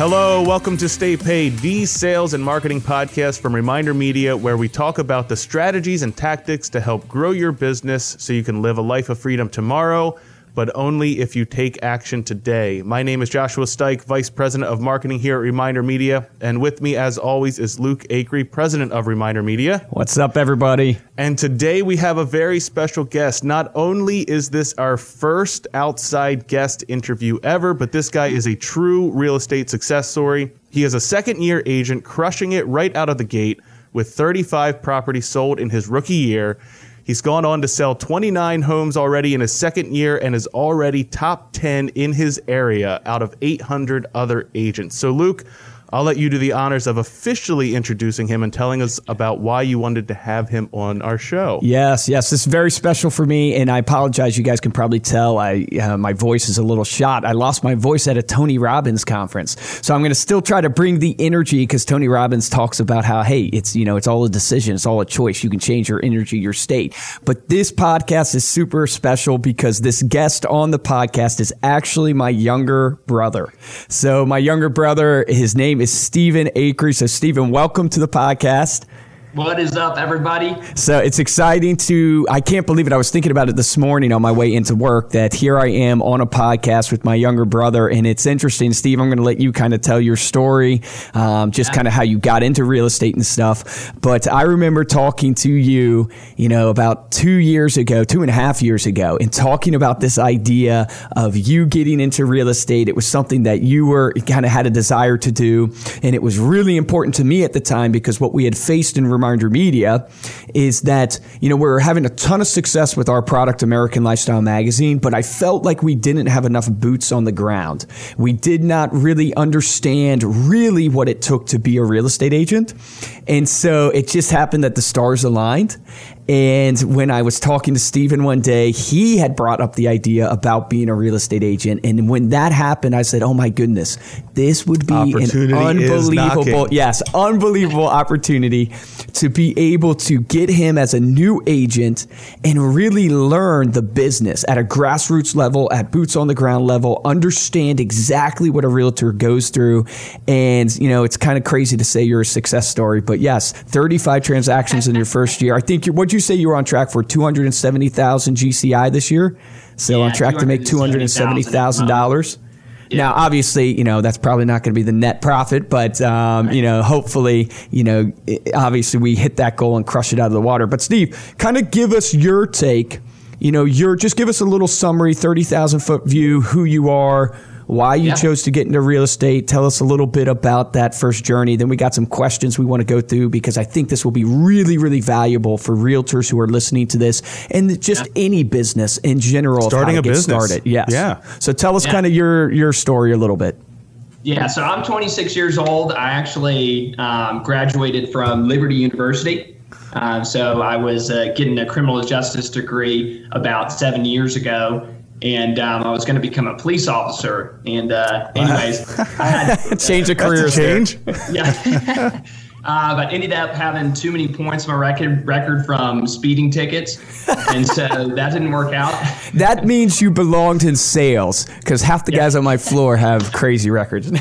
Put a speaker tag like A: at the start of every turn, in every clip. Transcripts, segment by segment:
A: Hello, welcome to Stay Paid, the sales and marketing podcast from Reminder Media, where we talk about the strategies and tactics to help grow your business so you can live a life of freedom tomorrow but only if you take action today. My name is Joshua Stike, Vice President of Marketing here at Reminder Media. And with me, as always, is Luke Acree, President of Reminder Media.
B: What's up, everybody?
A: And today we have a very special guest. Not only is this our first outside guest interview ever, but this guy is a true real estate success story. He is a second year agent, crushing it right out of the gate with 35 properties sold in his rookie year. He's gone on to sell 29 homes already in his second year and is already top 10 in his area out of 800 other agents. So, Luke, I'll let you do the honors of officially introducing him and telling us about why you wanted to have him on our show.
B: Yes, yes, this is very special for me, and I apologize. You guys can probably tell I uh, my voice is a little shot. I lost my voice at a Tony Robbins conference, so I'm going to still try to bring the energy because Tony Robbins talks about how hey, it's you know it's all a decision, it's all a choice. You can change your energy, your state. But this podcast is super special because this guest on the podcast is actually my younger brother. So my younger brother, his name is Stephen Acree. So, Stephen, welcome to the podcast.
C: What is up, everybody?
B: So it's exciting to, I can't believe it. I was thinking about it this morning on my way into work that here I am on a podcast with my younger brother. And it's interesting. Steve, I'm going to let you kind of tell your story, um, just yeah. kind of how you got into real estate and stuff. But I remember talking to you, you know, about two years ago, two and a half years ago, and talking about this idea of you getting into real estate. It was something that you were kind of had a desire to do. And it was really important to me at the time because what we had faced in Reminder Media is that, you know, we're having a ton of success with our product, American Lifestyle Magazine, but I felt like we didn't have enough boots on the ground. We did not really understand really what it took to be a real estate agent. And so it just happened that the stars aligned. And when I was talking to Stephen one day, he had brought up the idea about being a real estate agent. And when that happened, I said, Oh my goodness, this would be an unbelievable, yes, unbelievable opportunity to be able to get him as a new agent and really learn the business at a grassroots level, at boots on the ground level, understand exactly what a realtor goes through. And, you know, it's kind of crazy to say you're a success story, but yes, 35 transactions in your first year. I think you, what'd you say you were on track for 270,000 GCI this year? So yeah, on track to make $270,000. Yeah. Now, obviously, you know that's probably not going to be the net profit, but um, right. you know, hopefully, you know, obviously we hit that goal and crush it out of the water. But Steve, kind of give us your take. You know, your just give us a little summary, thirty thousand foot view, who you are, why you yeah. chose to get into real estate. Tell us a little bit about that first journey. Then we got some questions we want to go through because I think this will be really, really valuable for realtors who are listening to this and just yeah. any business in general.
A: Starting a business.
B: Started. Yes.
A: Yeah.
B: So tell us yeah. kind of your your story a little bit.
C: Yeah, so I'm 26 years old. I actually um, graduated from Liberty University. Um, so I was uh, getting a criminal justice degree about seven years ago, and um, I was going to become a police officer. And uh, anyways, I
B: had change of career
A: change.
C: yeah. Uh, but ended up having too many points on my record record from speeding tickets, and so that didn't work out.
B: That means you belonged in sales because half the yeah. guys on my floor have crazy records.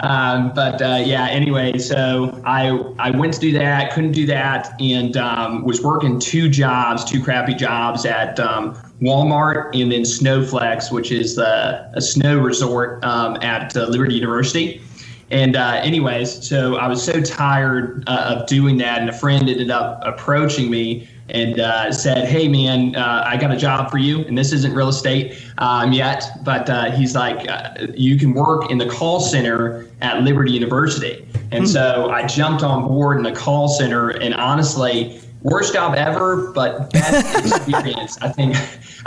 C: Um, but uh, yeah, anyway, so I I went to do that, couldn't do that, and um, was working two jobs, two crappy jobs at um, Walmart and then Snowflex, which is uh, a snow resort um, at uh, Liberty University. And uh, anyways, so I was so tired uh, of doing that, and a friend ended up approaching me and uh, said, "Hey, man, uh, I got a job for you, and this isn't real estate um, yet, but uh, he's like, you can work in the call center at Liberty University." And hmm. so I jumped on board in the call center, and honestly, worst job ever, but best experience I think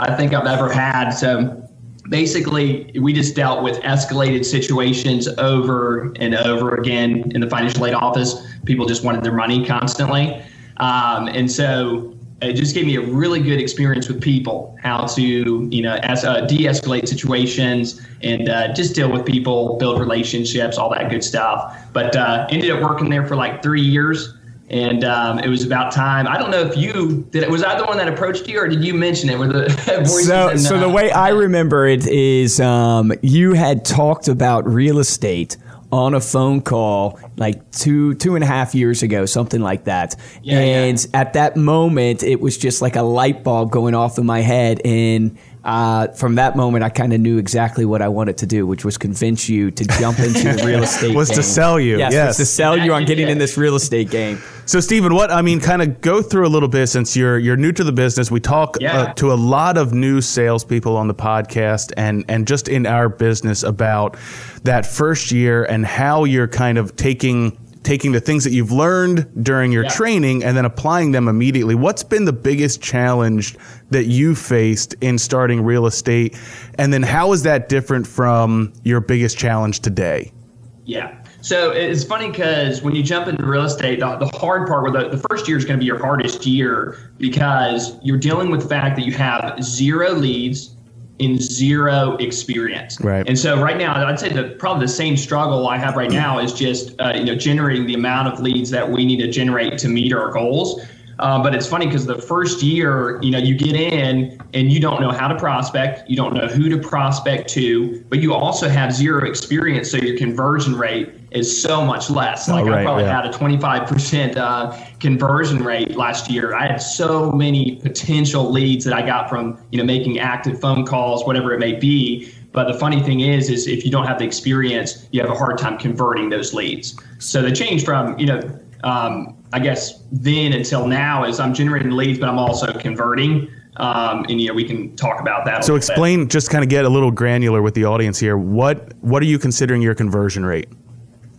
C: I think I've ever had. So basically we just dealt with escalated situations over and over again in the financial aid office. People just wanted their money constantly. Um, and so it just gave me a really good experience with people, how to, you know, as, uh, de-escalate situations and uh, just deal with people, build relationships, all that good stuff. But uh, ended up working there for like three years. And um, it was about time. I don't know if you did. Was I the one that approached you, or did you mention it? Were the
B: So, so the
C: uh,
B: way I remember it is, um, you had talked about real estate on a phone call like two two and a half years ago, something like that.
C: Yeah,
B: and
C: yeah.
B: at that moment, it was just like a light bulb going off in my head, and uh, from that moment, I kind of knew exactly what I wanted to do, which was convince you to jump into the real estate.
A: Was to sell you,
B: Yes,
A: yes.
B: was to sell you on getting in this real estate game.
A: So, Stephen, what I mean, kind of go through a little bit since you're you're new to the business. We talk
C: Yeah.
A: uh, to a lot of new salespeople on the podcast, and and just in our business about that first year and how you're kind of taking taking the things that you've learned during your
C: Yeah.
A: training and then applying them immediately. What's been the biggest challenge that you faced in starting real estate, and then how is that different from your biggest challenge today?
C: Yeah. So it's funny because when you jump into real estate, the, the hard part, where the, the first year is going to be your hardest year because you're dealing with the fact that you have zero leads and zero experience.
A: Right.
C: And so right now, I'd say the probably the same struggle I have right now is just uh, you know generating the amount of leads that we need to generate to meet our goals. Uh, but it's funny because the first year, you know, you get in and you don't know how to prospect, you don't know who to prospect to, but you also have zero experience, so your conversion rate is so much less. Like
A: right,
C: I probably
A: yeah.
C: had a 25% uh, conversion rate last year. I had so many potential leads that I got from, you know, making active phone calls, whatever it may be. But the funny thing is, is if you don't have the experience, you have a hard time converting those leads. So the change from, you know, um, I guess then until now is I'm generating leads, but I'm also converting. Um, and you know, we can talk about that.
A: So
C: little bit.
A: explain, just kind of get a little granular with the audience here. What what are you considering your conversion rate?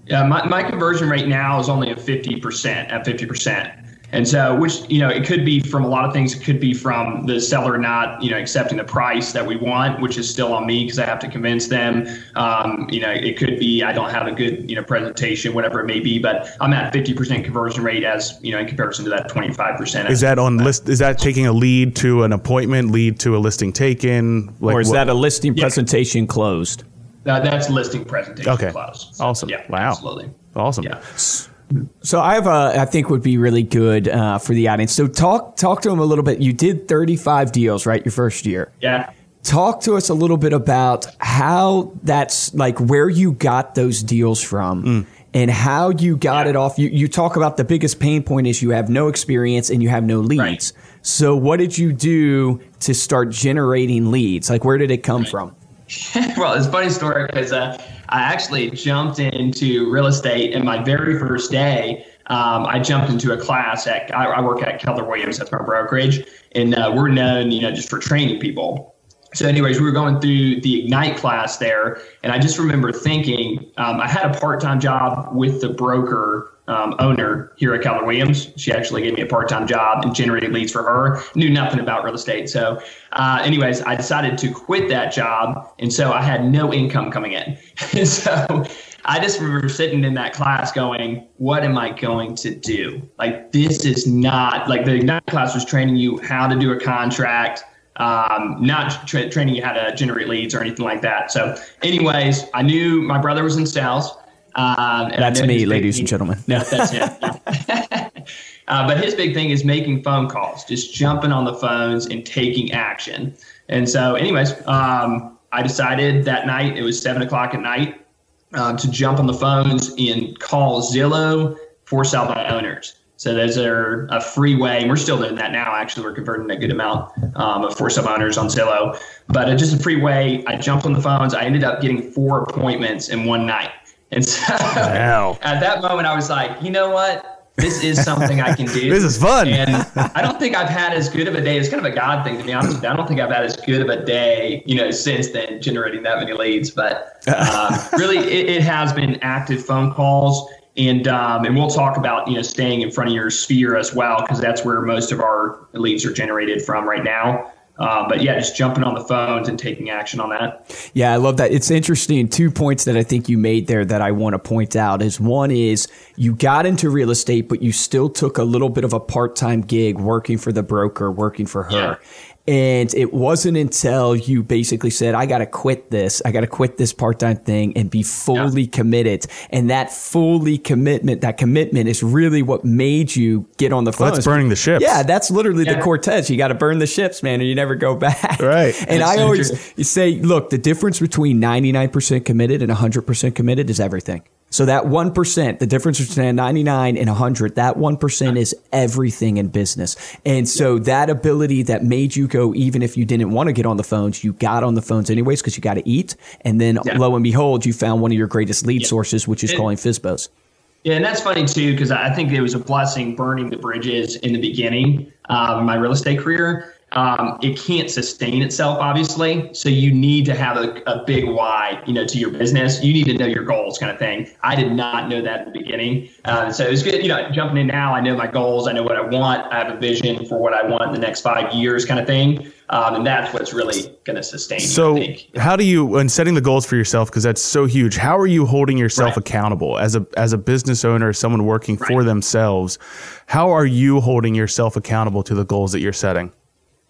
C: Yeah, my, my conversion rate now is only at 50%, at 50%. And so, which, you know, it could be from a lot of things. It could be from the seller not, you know, accepting the price that we want, which is still on me because I have to convince them. Um, you know, it could be I don't have a good, you know, presentation, whatever it may be, but I'm at 50% conversion rate as, you know, in comparison to that 25%.
A: Is that on list? Is that taking a lead to an appointment, lead to a listing taken? Like
B: or is
A: what-
B: that a listing
C: Yeah.
B: presentation closed?
C: Uh, that's listing presentation
A: Okay.
C: close. So,
A: Awesome.
C: Yeah,
A: Wow.
C: absolutely.
A: awesome?
C: Yeah.
B: So I have a, I think would be really good uh, for the audience. So talk talk to them a little bit. You did 35 deals, right, your first year.
C: Yeah.
B: Talk to us a little bit about how that's like where you got those deals from. And how you got
C: Yeah.
B: it off. You, you talk about the biggest pain point is you have no experience and you have no leads.
C: Right.
B: So, what did you do to start generating leads? Like, where did it come from?
C: well, it's funny story because uh, I actually jumped into real estate in my very first day. Um, I jumped into a class at I, I work at Keller Williams. That's my brokerage, and uh, we're known, you know, just for training people. So, anyways, we were going through the Ignite class there, and I just remember thinking um, I had a part-time job with the broker um, owner here at Keller Williams. She actually gave me a part-time job and generated leads for her. Knew nothing about real estate, so uh, anyways, I decided to quit that job, and so I had no income coming in. and so I just remember sitting in that class going, "What am I going to do? Like this is not like the Ignite class was training you how to do a contract." um, not tra- training you how to generate leads or anything like that. So, anyways, I knew my brother was in sales. Um, and
B: That's me, ladies
C: thing-
B: and gentlemen.
C: No, that's him. uh, but his big thing is making phone calls, just jumping on the phones and taking action. And so, anyways, um, I decided that night, it was seven o'clock at night, uh, to jump on the phones and call Zillow for sell by owners. So those are a free way. And we're still doing that now. Actually, we're converting a good amount um, of for sale owners on Zillow. But uh, just a free way. I jumped on the phones. I ended up getting four appointments in one night. And so
A: Wow.
C: at that moment, I was like, you know what? This is something I can do.
A: This is fun.
C: And I don't think I've had as good of a day. It's kind of a God thing, to be honest with you. I don't think I've had as good of a day, you know, since then generating that many leads. But um, really, it, it has been active phone calls. And um, and we'll talk about you know staying in front of your sphere as well because that's where most of our leads are generated from right now. Uh, but yeah, just jumping on the phones and taking action on that.
B: Yeah, I love that. It's interesting. Two points that I think you made there that I want to point out is one is you got into real estate, but you still took a little bit of a part time gig working for the broker, working for her.
C: Yeah.
B: And it wasn't until you basically said, I got to quit this. I got to quit this part time thing and be fully yeah. committed. And that fully commitment, that commitment is really what made you get on the phone.
A: Well, that's burning the ships.
B: Yeah, that's literally yeah. the Cortez. You got to burn the ships, man, or you never go back.
A: Right.
B: And that's I always say, look, the difference between 99% committed and 100% committed is everything. So that 1%, the difference between 99 and 100, that 1% is everything in business. And so that ability that made you go, even if you didn't want to get on the phones, you got on the phones anyways because you got to eat. And then yeah. lo and behold, you found one of your greatest lead yeah. sources, which is calling FSBOs.
C: Yeah, and that's funny too, because I think it was a blessing burning the bridges in the beginning uh, of my real estate career um, it can't sustain itself, obviously. So you need to have a, a big why, you know, to your business. You need to know your goals, kind of thing. I did not know that at the beginning, uh, so it's good. You know, jumping in now, I know my goals. I know what I want. I have a vision for what I want in the next five years, kind of thing. Um, and that's what's really going to sustain.
A: So, how do you, when setting the goals for yourself, because that's so huge, how are you holding yourself right. accountable as a as a business owner, someone working right. for themselves? How are you holding yourself accountable to the goals that you're setting?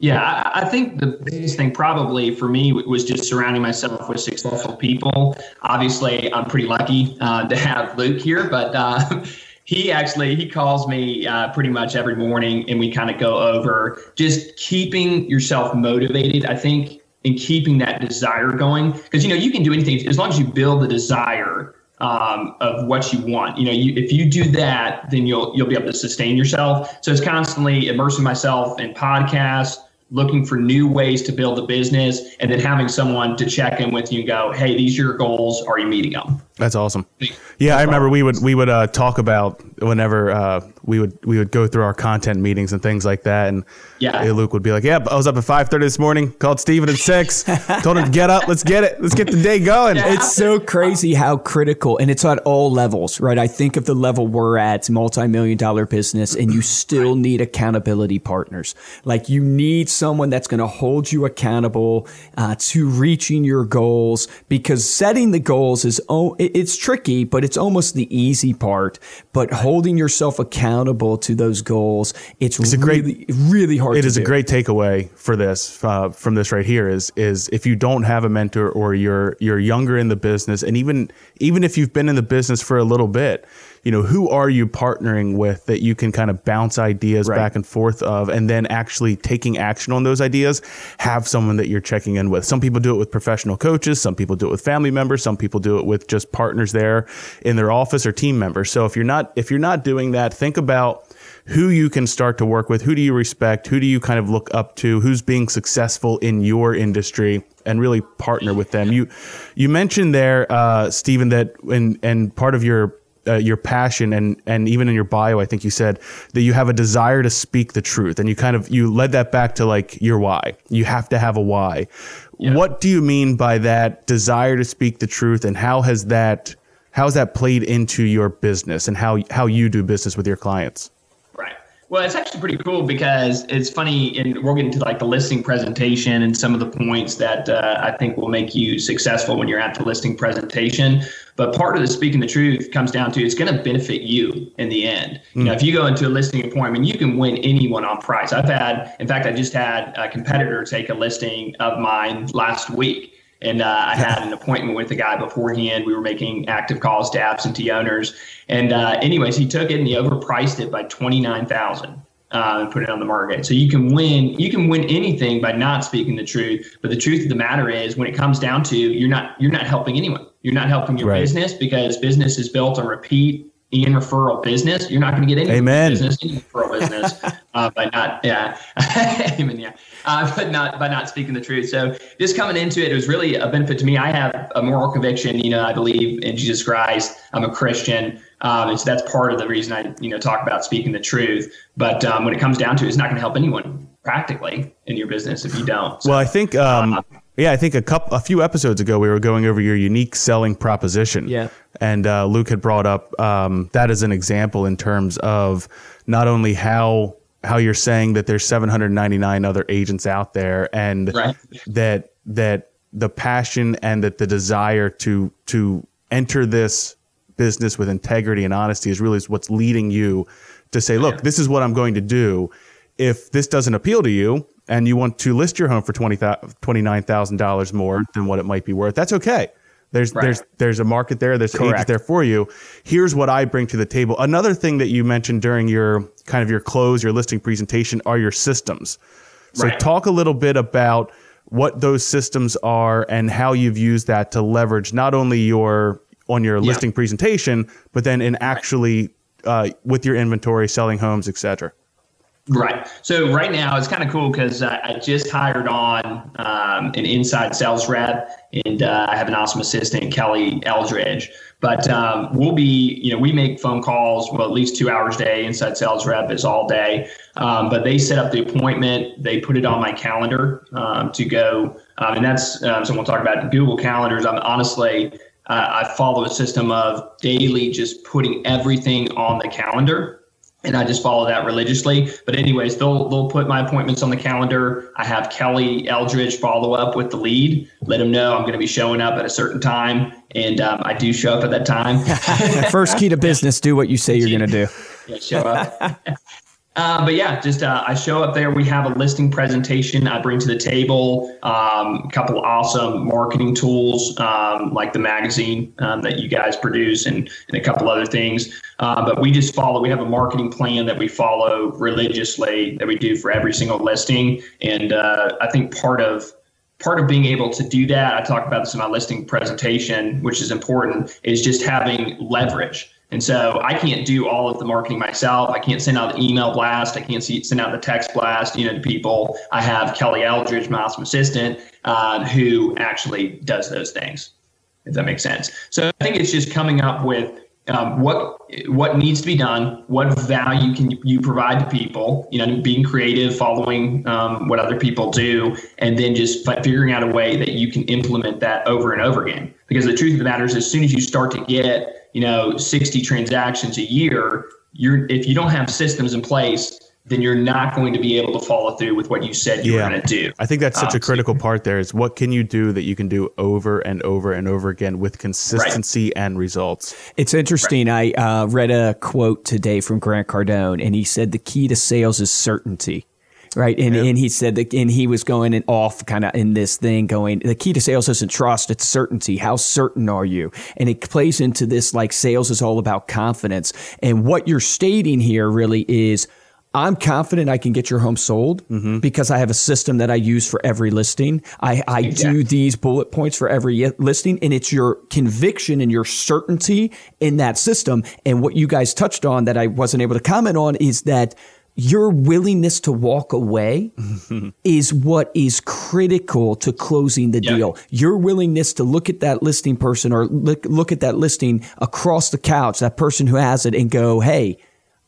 C: Yeah, I think the biggest thing probably for me was just surrounding myself with successful people. Obviously, I'm pretty lucky uh, to have Luke here, but uh, he actually he calls me uh, pretty much every morning, and we kind of go over just keeping yourself motivated. I think and keeping that desire going because you know you can do anything as long as you build the desire um, of what you want. You know, you, if you do that, then you'll you'll be able to sustain yourself. So it's constantly immersing myself in podcasts looking for new ways to build a business and then having someone to check in with you and go, hey, these are your goals. Are you meeting them?
A: That's awesome. Yeah, I remember we would we would uh, talk about whenever uh, we would we would go through our content meetings and things like that, and yeah, Luke would be like, "Yeah, I was up at five thirty this morning. Called Steven at six. told him to get up. Let's get it. Let's get the day going."
B: Yeah. It's so crazy how critical, and it's at all levels, right? I think of the level we're at, multi-million dollar business, and you still need accountability partners. Like you need someone that's going to hold you accountable uh, to reaching your goals, because setting the goals is oh it's tricky, but it's almost the easy part. But holding yourself accountable to those goals, it's, it's really, great, really hard.
A: It is
B: do.
A: a great takeaway for this, uh, from this right here is, is if you don't have a mentor or you're, you're younger in the business and even, even if you've been in the business for a little bit, you know, who are you partnering with that you can kind of bounce ideas right. back and forth of, and then actually taking action on those ideas? Have someone that you're checking in with. Some people do it with professional coaches. Some people do it with family members. Some people do it with just partners there in their office or team members. So if you're not, if you're not doing that, think about who you can start to work with. Who do you respect? Who do you kind of look up to? Who's being successful in your industry? And really partner with them. You, you mentioned there, uh, Steven, that and and part of your uh, your passion and and even in your bio i think you said that you have a desire to speak the truth and you kind of you led that back to like your why. You have to have a why. Yeah. what do you mean by that desire to speak the truth and how has that how has that played into your business and how how you do business with your clients?
C: Right. Well it's actually pretty cool because it's funny and we'll get into like the listing presentation and some of the points that uh, i think will make you successful when you're at the listing presentation but part of the speaking the truth comes down to it's going to benefit you in the end. Mm. You know, if you go into a listing appointment, you can win anyone on price. I've had, in fact, I just had a competitor take a listing of mine last week. And uh, I had an appointment with the guy beforehand. We were making active calls to absentee owners. And uh, anyways, he took it and he overpriced it by 29000 uh, and put it on the market. So you can win. You can win anything by not speaking the truth. But the truth of the matter is, when it comes down to, you're not you're not helping anyone. You're not helping your right. business because business is built on repeat in referral business. You're not going to get any
A: Amen.
C: business in referral business uh, by not yeah, amen yeah, uh, but not by not speaking the truth. So just coming into it, it was really a benefit to me. I have a moral conviction. You know, I believe in Jesus Christ. I'm a Christian. Um, and so that's part of the reason I, you know, talk about speaking the truth. But um, when it comes down to it, it's not going to help anyone practically in your business if you don't.
A: So, well, I think, um, uh, yeah, I think a couple, a few episodes ago, we were going over your unique selling proposition.
B: Yeah.
A: And uh, Luke had brought up um, that as an example in terms of not only how how you're saying that there's 799 other agents out there, and right. that that the passion and that the desire to to enter this business with integrity and honesty is really what's leading you to say, look, this is what I'm going to do. If this doesn't appeal to you and you want to list your home for $20, $29,000 more than what it might be worth, that's okay. There's right. there's there's a market there. There's Correct. agents there for you. Here's what I bring to the table. Another thing that you mentioned during your kind of your close, your listing presentation, are your systems. So right. talk a little bit about what those systems are and how you've used that to leverage not only your on your yeah. listing presentation, but then in actually uh, with your inventory, selling homes, etc.
C: Right. So right now it's kind of cool because I, I, just hired on um, an inside sales rep, and uh, I have an awesome assistant, Kelly Eldridge. But um, we'll be, you know, we make phone calls, well, at least two hours a day. Inside sales rep is all day. Um, but they set up the appointment. They put it on my calendar um, to go, um, and that's um, so we'll talk about Google calendars. I'm honestly, uh, I follow a system of daily just putting everything on the calendar and I just follow that religiously. But anyways, they'll they'll put my appointments on the calendar. I have Kelly Eldridge follow up with the lead, let them know I'm going to be showing up at a certain time, and um, I do show up at that time.
B: First key to business: do what you say you're going to do.
C: Yeah, show up. Uh, but yeah, just uh, I show up there. We have a listing presentation I bring to the table. Um, a couple awesome marketing tools um, like the magazine um, that you guys produce, and, and a couple other things. Uh, but we just follow. We have a marketing plan that we follow religiously that we do for every single listing. And uh, I think part of part of being able to do that, I talk about this in my listing presentation, which is important, is just having leverage. And so I can't do all of the marketing myself. I can't send out the email blast. I can't see, send out the text blast, you know, to people. I have Kelly Eldridge, my awesome assistant, uh, who actually does those things, if that makes sense. So I think it's just coming up with um, what what needs to be done, what value can you provide to people, you know, being creative, following um, what other people do, and then just figuring out a way that you can implement that over and over again. Because the truth of the matter is, as soon as you start to get you know 60 transactions a year you're if you don't have systems in place then you're not going to be able to follow through with what you said you yeah. were going to do.
A: I think that's such um, a critical part there is what can you do that you can do over and over and over again with consistency right. and results.
B: It's interesting. Right. I uh, read a quote today from Grant Cardone and he said the key to sales is certainty right? And yep. and he said that, and he was going and off kind of in this thing, going the key to sales isn't trust, it's certainty. How certain are you? And it plays into this like sales is all about confidence. And what you're stating here really is. I'm confident I can get your home sold mm-hmm. because I have a system that I use for every listing. I, I exactly. do these bullet points for every listing, and it's your conviction and your certainty in that system. And what you guys touched on that I wasn't able to comment on is that your willingness to walk away is what is critical to closing the yeah. deal. Your willingness to look at that listing person or look, look at that listing across the couch, that person who has it and go, Hey,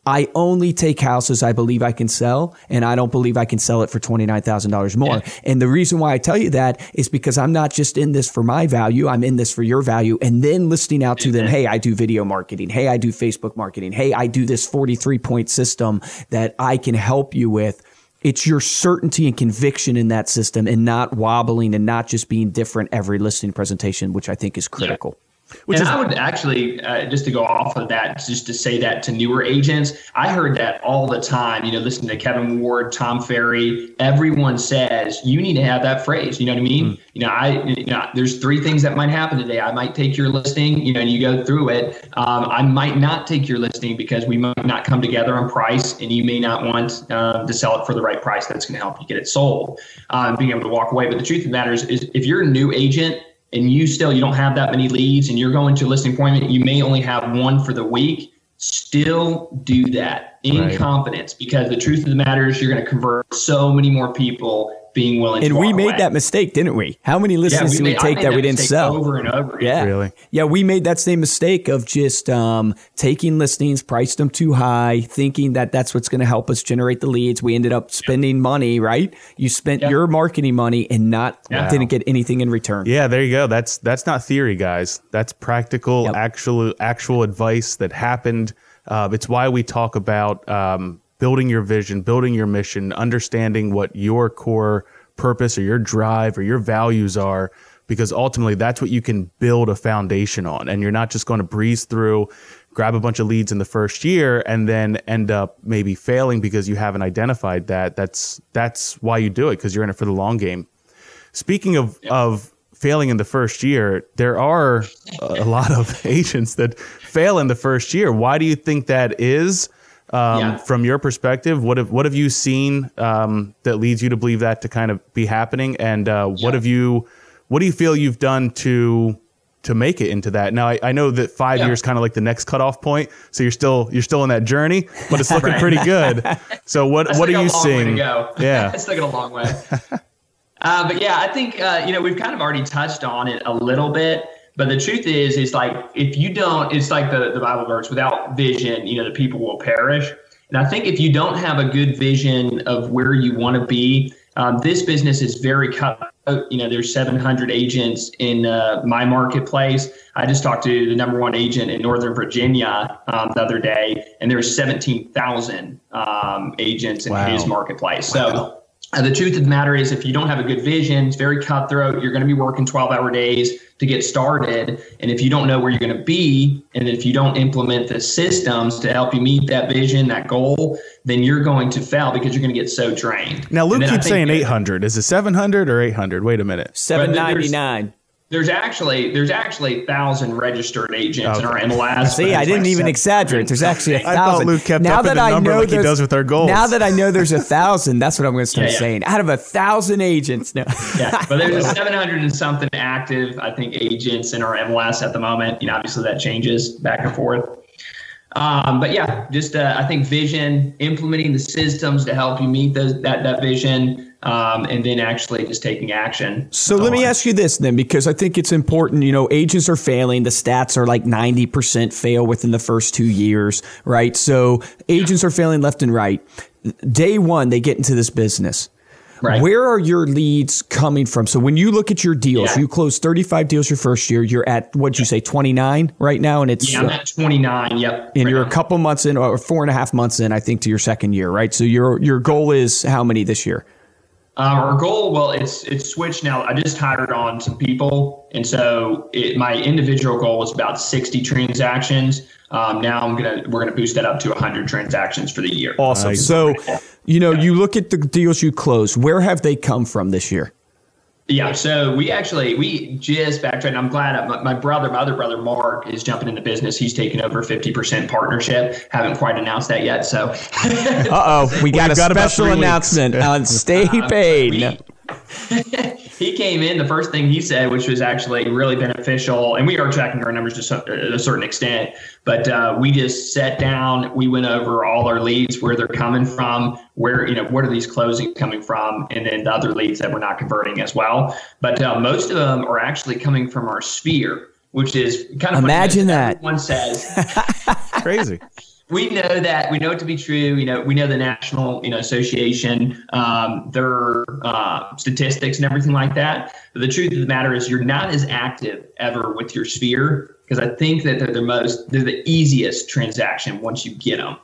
B: I only take houses I believe I can sell, and I don't believe I can sell it for $29,000 more. Yeah. And the reason why I tell you that is because I'm not just in this for my value, I'm in this for your value. And then listing out to them, mm-hmm. hey, I do video marketing. Hey, I do Facebook marketing. Hey, I do this 43 point system that I can help you with. It's your certainty and conviction in that system and not wobbling and not just being different every listing presentation, which I think is critical. Yeah.
C: Which and is, I would actually, uh, just to go off of that, just to say that to newer agents, I heard that all the time. You know, listening to Kevin Ward, Tom Ferry, everyone says you need to have that phrase. You know what I mean? Mm. You know, I, you know, there's three things that might happen today. I might take your listing, you know, and you go through it. Um, I might not take your listing because we might not come together on price, and you may not want uh, to sell it for the right price. That's going to help you get it sold, um, being able to walk away. But the truth of the matter is, is if you're a new agent and you still you don't have that many leads and you're going to a listing appointment, you may only have one for the week. Still do that in right. confidence because the truth of the matter is you're going to convert so many more people being willing
B: and we made
C: away.
B: that mistake didn't we? How many listings yeah, we did we take that, that we didn't sell?
C: over and over
B: again. yeah. Really? Yeah we made that same mistake of just um, taking listings priced them too high thinking that that's what's going to help us generate the leads. We ended up spending money right? You spent your marketing money and not wow. didn't get anything in return.
A: Yeah there you go. That's that's not theory guys. That's practical yep. actual actual advice that happened. Uh, it's why we talk about um, building your vision, building your mission, understanding what your core purpose or your drive or your values are because ultimately that's what you can build a foundation on. And you're not just going to breeze through grab a bunch of leads in the first year and then end up maybe failing because you haven't identified that. That's that's why you do it because you're in it for the long game. Speaking of of failing in the first year there are a lot of agents that fail in the first year. Why do you think that is um, yeah. from your perspective what have what have you seen um, that leads you to believe that to kind of be happening and uh, what have you what do you feel you've done to to make it into that. Now I, I know that five yeah. years kind of like the next cutoff point, so you're still you're still in that journey, but it's looking right. pretty good. So what what are you seeing?
C: Yeah, it's taking a long way. uh, but yeah, I think uh, you know we've kind of already touched on it a little bit. But the truth is, is like if you don't, it's like the, the Bible verse: without vision, you know, the people will perish. And I think if you don't have a good vision of where you want to be, um, this business is very cut you know, there's 700 agents in uh, my marketplace. I just talked to the number one agent in Northern Virginia um, the other day, and there's 17,000 um, agents in wow. his marketplace. So wow. Uh, the truth of the matter is, if you don't have a good vision, it's very cutthroat. You're going to be working 12 hour days to get started. And if you don't know where you're going to be, and if you don't implement the systems to help you meet that vision, that goal, then you're going to fail because you're going to get so drained.
A: Now, Luke keeps saying 800. Is it 700 or 800? Wait a minute.
B: 799
C: there's actually there's actually a thousand registered agents okay. in our MLS.
B: See, I didn't like even exaggerate. There's actually a thousand.
A: I thought Luke kept now up that I know like he does with our goals.
B: Now that I know there's a thousand, that's what I'm going to start yeah, yeah. saying. Out of a thousand agents, no.
C: yeah, but there's a 700 and something active, I think, agents in our MLS at the moment. You know, obviously that changes back and forth. Um, but yeah, just uh, I think vision, implementing the systems to help you meet those, that that vision um, and then actually just taking action.
B: So let me ask you this then, because I think it's important. You know, agents are failing. The stats are like 90% fail within the first two years, right? So agents are failing left and right. Day one, they get into this business. Right. Where are your leads coming from? So when you look at your deals, yeah. you close 35 deals your first year. You're at what'd you say, 29 right now, and it's
C: yeah, I'm at 29. Yep.
B: And right you're now. a couple months in, or four and a half months in, I think, to your second year, right? So your your goal is how many this year?
C: Um, our goal, well, it's it's switched now. I just hired on some people, and so it, my individual goal was about 60 transactions. Um, now I'm gonna we're gonna boost that up to 100 transactions for the year.
B: Awesome. Nice. So, you know, you look at the deals you close. Where have they come from this year?
C: Yeah, so we actually we just backtracked. I'm glad my, my, brother, my other brother Mark, is jumping in the business. He's taking over 50% partnership. Haven't quite announced that yet. So,
B: uh oh, we got a got special announcement on Stay uh, Paid. Uh,
C: he came in. The first thing he said, which was actually really beneficial, and we are tracking our numbers to a certain extent. But uh, we just sat down. We went over all our leads, where they're coming from, where you know what are these closings coming from, and then the other leads that we're not converting as well. But uh, most of them are actually coming from our sphere, which is kind of
B: imagine that.
C: One says
A: crazy
C: we know that we know it to be true. You know, we know the National you know Association, um, their uh, statistics and everything like that. But the truth of the matter is, you're not as active ever with your sphere because I think that they're the most they're the easiest transaction once you get them.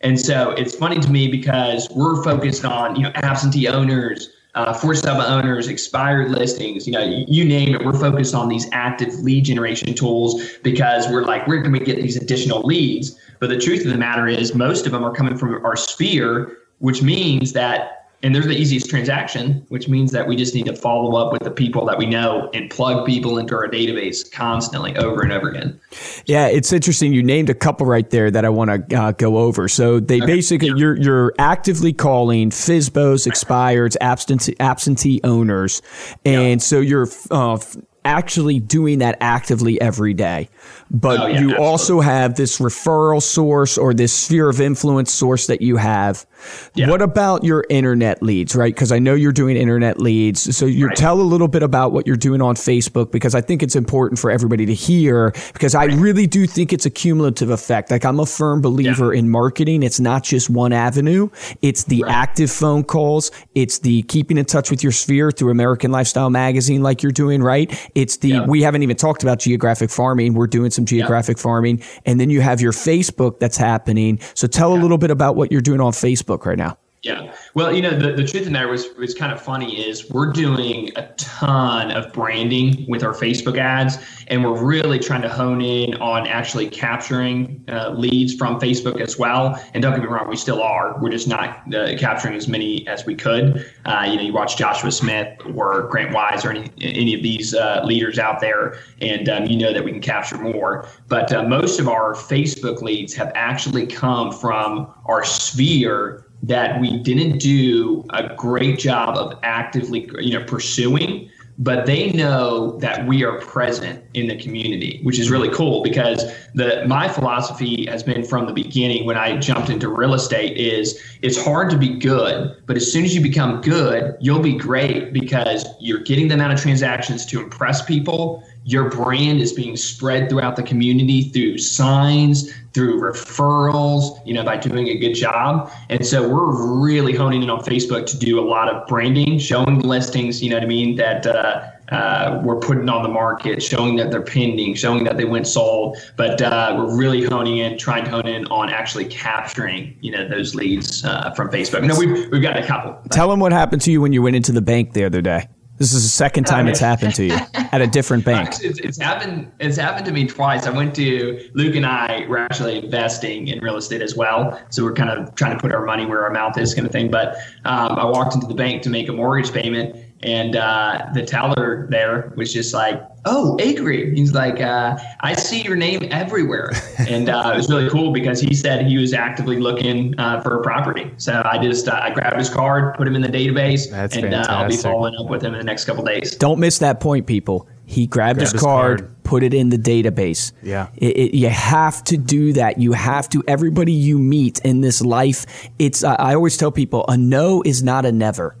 C: And so it's funny to me because we're focused on you know absentee owners, uh, for sub owners, expired listings, you know, you, you, name it. We're focused on these active lead generation tools because we're like, where can we get these additional leads? But the truth of the matter is, most of them are coming from our sphere, which means that and they're the easiest transaction, which means that we just need to follow up with the people that we know and plug people into our database constantly over and over again.
B: Yeah, it's interesting. You named a couple right there that I want to uh, go over. So they okay. basically yeah. you're you're actively calling FSBOs, expireds, absentee absentee owners, and yeah. so you're uh, actually doing that actively every day but oh, yeah, you absolutely. also have this referral source or this sphere of influence source that you have. Yeah. What about your internet leads, right? Because I know you're doing internet leads. So you right. tell a little bit about what you're doing on Facebook because I think it's important for everybody to hear because right. I really do think it's a cumulative effect. Like I'm a firm believer yeah. in marketing. It's not just one avenue. It's the right. active phone calls. It's the keeping in touch with your sphere through American Lifestyle Magazine, like you're doing, right? It's the, yeah. we haven't even talked about geographic farming. We're doing some geographic farming. And then you have your Facebook that's happening. So tell a little bit about what you're doing on Facebook right now.
C: Yeah. Well, you know, the, the truth in the matter was was kind of funny is we're doing a ton of branding with our Facebook ads, and we're really trying to hone in on actually capturing uh, leads from Facebook as well. And don't get me wrong, we still are. We're just not uh, capturing as many as we could. Uh, you know, you watch Joshua Smith or Grant Wise or any any of these uh, leaders out there, and um, you know that we can capture more. But uh, most of our Facebook leads have actually come from our sphere that we didn't do a great job of actively you know pursuing but they know that we are present in the community which is really cool because the my philosophy has been from the beginning when I jumped into real estate is it's hard to be good but as soon as you become good you'll be great because you're getting the amount of transactions to impress people your brand is being spread throughout the community through signs, through referrals, you know, by doing a good job. And so we're really honing in on Facebook to do a lot of branding, showing listings, you know what I mean, that uh, uh, we're putting on the market, showing that they're pending, showing that they went sold. But uh, we're really honing in, trying to hone in on actually capturing, you know, those leads uh, from Facebook. No, we've, we've got a couple.
B: Tell them what happened to you when you went into the bank the other day. This is the second time it's happened to you at a different bank.
C: It's, it's, happened. It's happened to me twice. I went to Luke and I were actually investing in real estate as well, so we're kind of trying to put our money where our mouth is, kind of thing. But um, I walked into the bank to make a mortgage payment, and uh, the teller there was just like, "Oh, Acree." He's like, uh, "I see your name everywhere," and uh, it was really cool because he said he was actively looking uh, for a property. So I just uh, I grabbed his card, put him in the database,
A: That's
C: and uh, I'll be following up with him in the next couple days.
B: Don't miss that point, people. He grabbed his,
A: his
B: card,
A: card.
B: put it in the database.
A: Yeah.
B: It, it, you have to do that. You have to. Everybody you meet in this life, it's. I I always tell people, a no is not a never.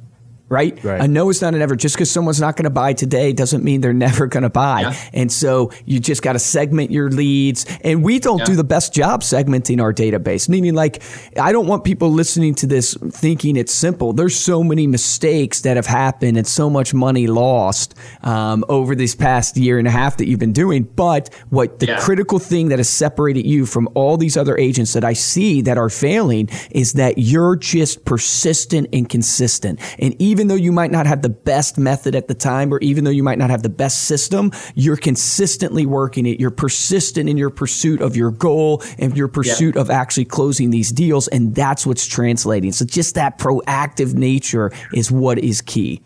B: Right?
A: Right.
B: A no is not a never. Just because someone's not going to buy today doesn't mean they're never going to buy.
C: Yeah.
B: And so you just got to segment your leads. And we don't
C: Yeah.
B: do the best job segmenting our database. Meaning, like, I don't want people listening to this thinking it's simple. There's so many mistakes that have happened and so much money lost um, over this past year and a half that you've been doing. But what the
C: Yeah.
B: critical thing that has separated you from all these other agents that I see that are failing is that you're just persistent and consistent. And even though you might not have the best method at the time, or even though you might not have the best system, you're consistently working it. You're persistent in your pursuit of your goal and your pursuit of actually closing these deals. And that's what's translating. So just that proactive nature is what is key.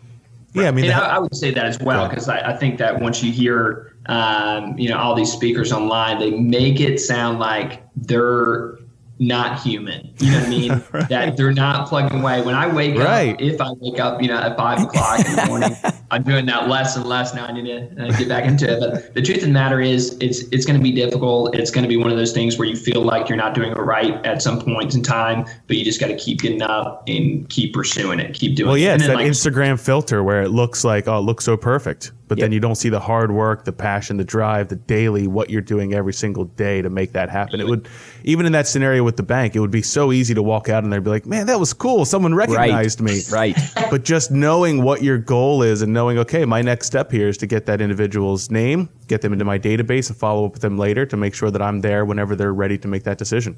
A: Yeah, I mean,
C: And
A: the-
C: I, I would say that as well because I, I think that once you hear, um, you know, all these speakers online, they make it sound like they're not human. You know what I mean? That they're not plugging away. When I wake
A: Right.
C: up, if I wake up, you know, at five o'clock in the morning, I'm doing that less and less now. I need to uh, get back into it. But the truth of the matter is, it's it's going to be difficult. It's going to be one of those things where you feel like you're not doing it right at some point in time, but you just got to keep getting up and keep pursuing it, keep doing
A: well,
C: it.
A: yeah,
C: And
A: it's
C: then,
A: that
C: like,
A: Instagram filter where it looks like, oh, it looks so perfect. But then you don't see the hard work, the passion, the drive, the daily, what you're doing every single day to make that happen. It would, even in that scenario with the bank, it would be so easy to walk out and they'd be like, man, that was cool. Someone recognized me.
B: Right.
A: but just knowing what your goal is and knowing, okay, my next step here is to get that individual's name, get them into my database, and follow up with them later to make sure that I'm there whenever they're ready to make that decision.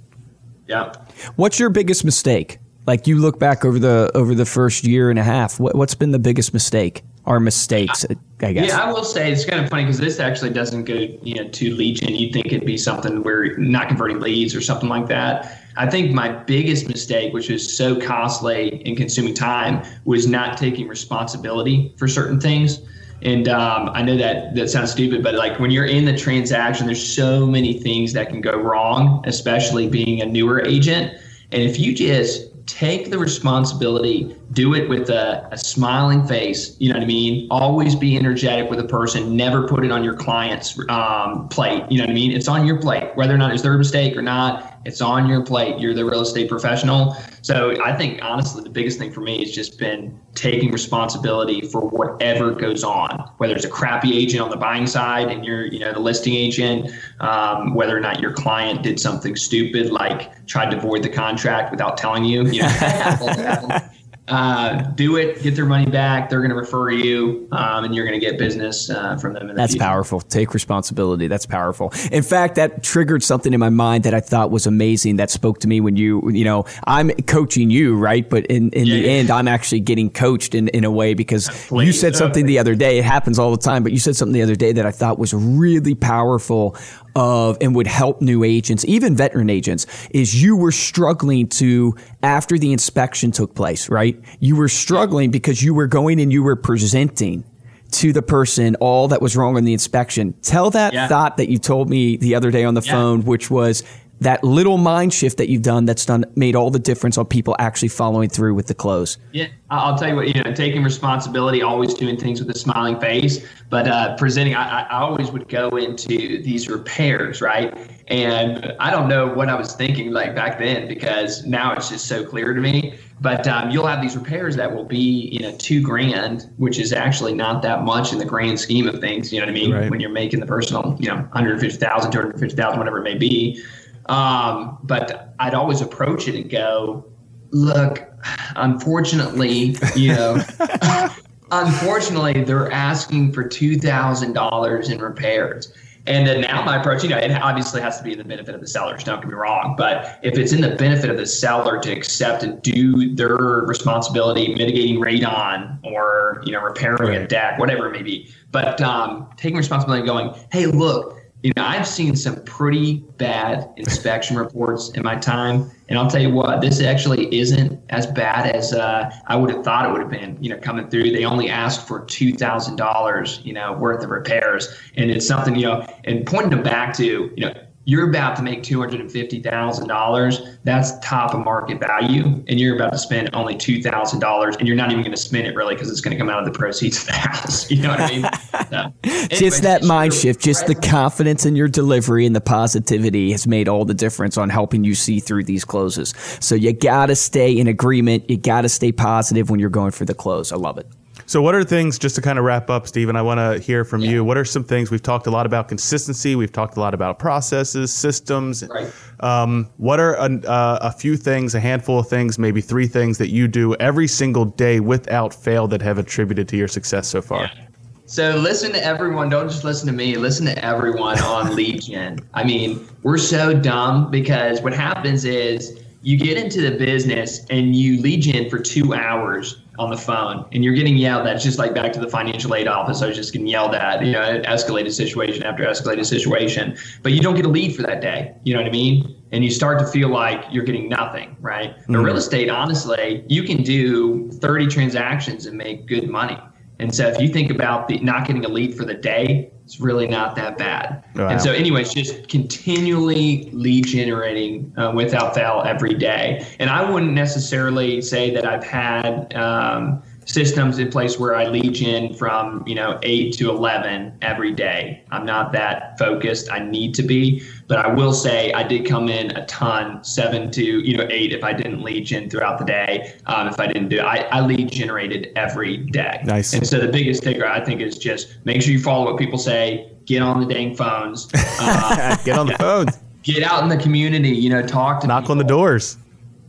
C: yeah.
B: What's your biggest mistake? Like you look back over the over the first year and a half, what, what's been the biggest mistake or mistakes? I guess.
C: Yeah, I will say it's kind of funny because this actually doesn't go, you know, to lead gen. You'd think it'd be something where not converting leads or something like that. I think my biggest mistake, which was so costly and consuming time, was not taking responsibility for certain things. And um, I know that that sounds stupid, but like when you're in the transaction, there's so many things that can go wrong, especially being a newer agent. And if you just take the responsibility, do it with a, a smiling face, you know what I mean? Always be energetic with a person, never put it on your client's um, plate, you know what I mean? It's on your plate, whether or not it's their mistake or not, it's on your plate. You're the real estate professional. So I think honestly, the biggest thing for me has just been taking responsibility for whatever goes on, whether it's a crappy agent on the buying side and you're, you know, the listing agent, um, whether or not your client did something stupid like tried to void the contract without telling you. you know, uh, do it, get their money back. They're going to refer you, um, and you're going to get business uh, from them.
B: That's
C: future.
B: powerful. Take responsibility. That's powerful. In fact, that triggered something in my mind that I thought was amazing. That spoke to me when you, you know, I'm coaching you, right? But in, in yeah, the yeah. end, I'm actually getting coached in, in a way because Please. you said something the other day. It happens all the time, but you said something the other day that I thought was really powerful of and would help new agents, even veteran agents, is you were struggling to after the inspection took place, right? You were struggling because you were going and you were presenting to the person all that was wrong in the inspection. Tell that yeah. thought that you told me the other day on the yeah. phone, which was that little mind shift that you've done that's done made all the difference on people actually following through with the close.
C: Yeah, I'll tell you what, you know, taking responsibility, always doing things with a smiling face, but uh, presenting, I, I always would go into these repairs, right? And I don't know what I was thinking like back then because now it's just so clear to me. But um, you'll have these repairs that will be, you know, two grand, which is actually not that much in the grand scheme of things. You know what I mean? Right. When you're making the personal, you know, 150,000, 250,000, whatever it may be. Um, but I'd always approach it and go, look, unfortunately, you know, unfortunately, they're asking for $2,000 in repairs. And then now my approach, you know, it obviously has to be in the benefit of the sellers, don't get me wrong. But if it's in the benefit of the seller to accept and do their responsibility, mitigating radon or, you know, repairing a deck, whatever it may be, but um, taking responsibility and going, hey, look, you know, I've seen some pretty bad inspection reports in my time, and I'll tell you what, this actually isn't as bad as uh, I would have thought it would have been. You know, coming through, they only asked for two thousand dollars, you know, worth of repairs, and it's something, you know, and pointing them back to, you know, you're about to make $250,000. That's top of market value. And you're about to spend only $2,000 and you're not even going to spend it really because it's going to come out of the proceeds of the house. You know what I mean?
B: So, just that mind shift, just the confidence in your delivery and the positivity has made all the difference on helping you see through these closes. So you got to stay in agreement. You got to stay positive when you're going for the close. I love it.
A: So, what are things, just to kind of wrap up, Stephen? I want to hear from yeah. you. What are some things we've talked a lot about consistency? We've talked a lot about processes, systems. Right. Um, what are a, uh, a, few things, a handful of things, maybe three things that you do every single day without fail that have attributed to your success so far? Yeah.
C: So listen to everyone. Don't just listen to me. Listen to everyone on lead gen. I mean, we're so dumb because what happens is you get into the business and you lead gen for two hours on the phone and you're getting yelled at. It's just like back to the financial aid office. I was just getting yelled at, you know, escalated situation after escalated situation. But you don't get a lead for that day. You know what I mean? And you start to feel like you're getting nothing, right? Mm-hmm. But real estate, honestly, you can do 30 transactions and make good money. And so if you think about the, not getting a lead for the day, it's really not that bad. Wow. And so, anyways, just continually lead generating uh, without fail every day. And I wouldn't necessarily say that I've had um, systems in place where I lead gen from you know eight to eleven every day. I'm not that focused. I need to be, but I will say I did come in a ton, seven to you know eight if I didn't lead gen throughout the day. Um, if I didn't do, I, I lead generated every day.
A: Nice.
C: And so the biggest takeaway I think is just make sure you follow what people say. Get on the dang phones.
A: Uh, get on the phones.
C: Get out in the community. You know, talk to
A: knock
C: people.
A: on the doors.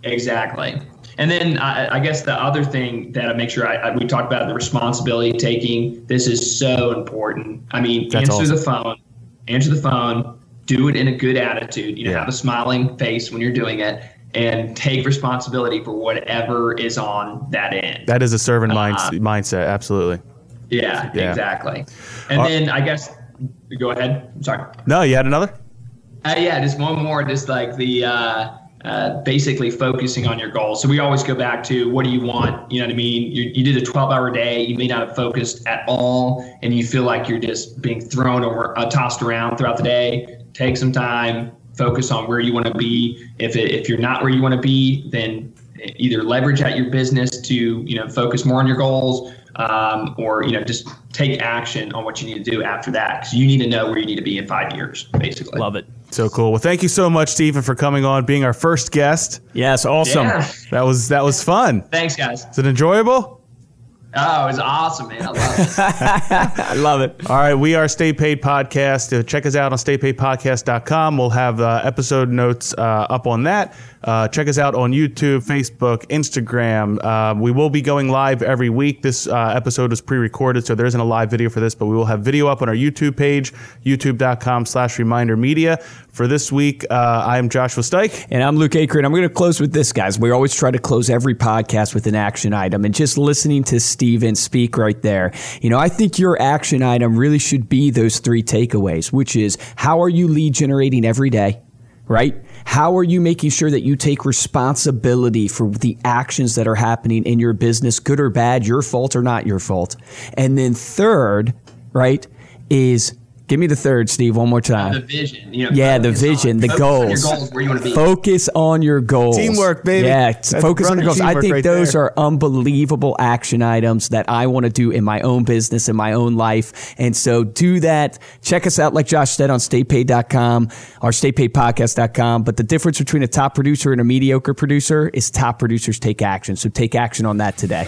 C: Exactly. And then I, I, guess the other thing that I make sure I, I, we talked about the responsibility taking. This is so important. I mean, That's answer awesome. the phone, answer the phone, do it in a good attitude. You know, yeah. have a smiling face when you're doing it, and take responsibility for whatever is on that end.
A: That is a servant uh, mind, mindset. Absolutely.
C: Yeah, yeah. exactly. And uh, then I guess go ahead. I'm sorry.
A: No, you had another.
C: Uh, yeah, just one more. Just like the. Uh, basically focusing on your goals. So we always go back to what do you want? You know what I mean? You, you did a 12 hour day, you may not have focused at all, and you feel like you're just being thrown or uh, tossed around throughout the day. Take some time, focus on where you want to be. If, it, if you're not where you want to be, then either leverage at your business to you know focus more on your goals um, or you know just take action on what you need to do after that because you need to know where you need to be in five years basically
B: love it
A: so cool. Well, thank you so much, Stephen, for coming on, being our first guest.
B: Yes, awesome. Yeah.
A: That was that was fun.
C: Thanks, guys.
A: Is it enjoyable?
C: Oh, it was awesome, man. I love it.
B: I love it.
A: All right, we are Stay Paid Podcast. Check us out on staypaidpodcast.com. We'll have uh, episode notes uh, up on that. Uh, check us out on YouTube, Facebook, Instagram. Uh, we will be going live every week. This uh, episode is pre-recorded, so there isn't a live video for this, but we will have video up on our YouTube page, youtube.com slash reminder media. For this week, uh, I am Joshua Stike.
B: And I'm Luke Acree, and I'm going to close with this, guys. We always try to close every podcast with an action item. And just listening to Steven speak right there, you know, I think your action item really should be those three takeaways, which is how are you lead generating every day, right? How are you making sure that you take responsibility for the actions that are happening in your business, good or bad, your fault or not your fault? And then third, right, is Give me the third, Steve, one more time.
C: The vision. You know,
B: yeah, the
C: focus on-
B: vision, the
C: focus on your
B: goals.
C: goals, where you want to be.
B: Focus on your goals.
A: Teamwork, baby.
B: Yeah,
A: That's
B: focus on
A: running
B: your goals. I think
A: right
B: those
A: there.
B: are unbelievable action items that I want to do in my own business, in my own life. And so do that. Check us out, like Josh said, on staypaid.com or staypaidpodcast.com. But the difference between a top producer and a mediocre producer is top producers take action. So take action on that today.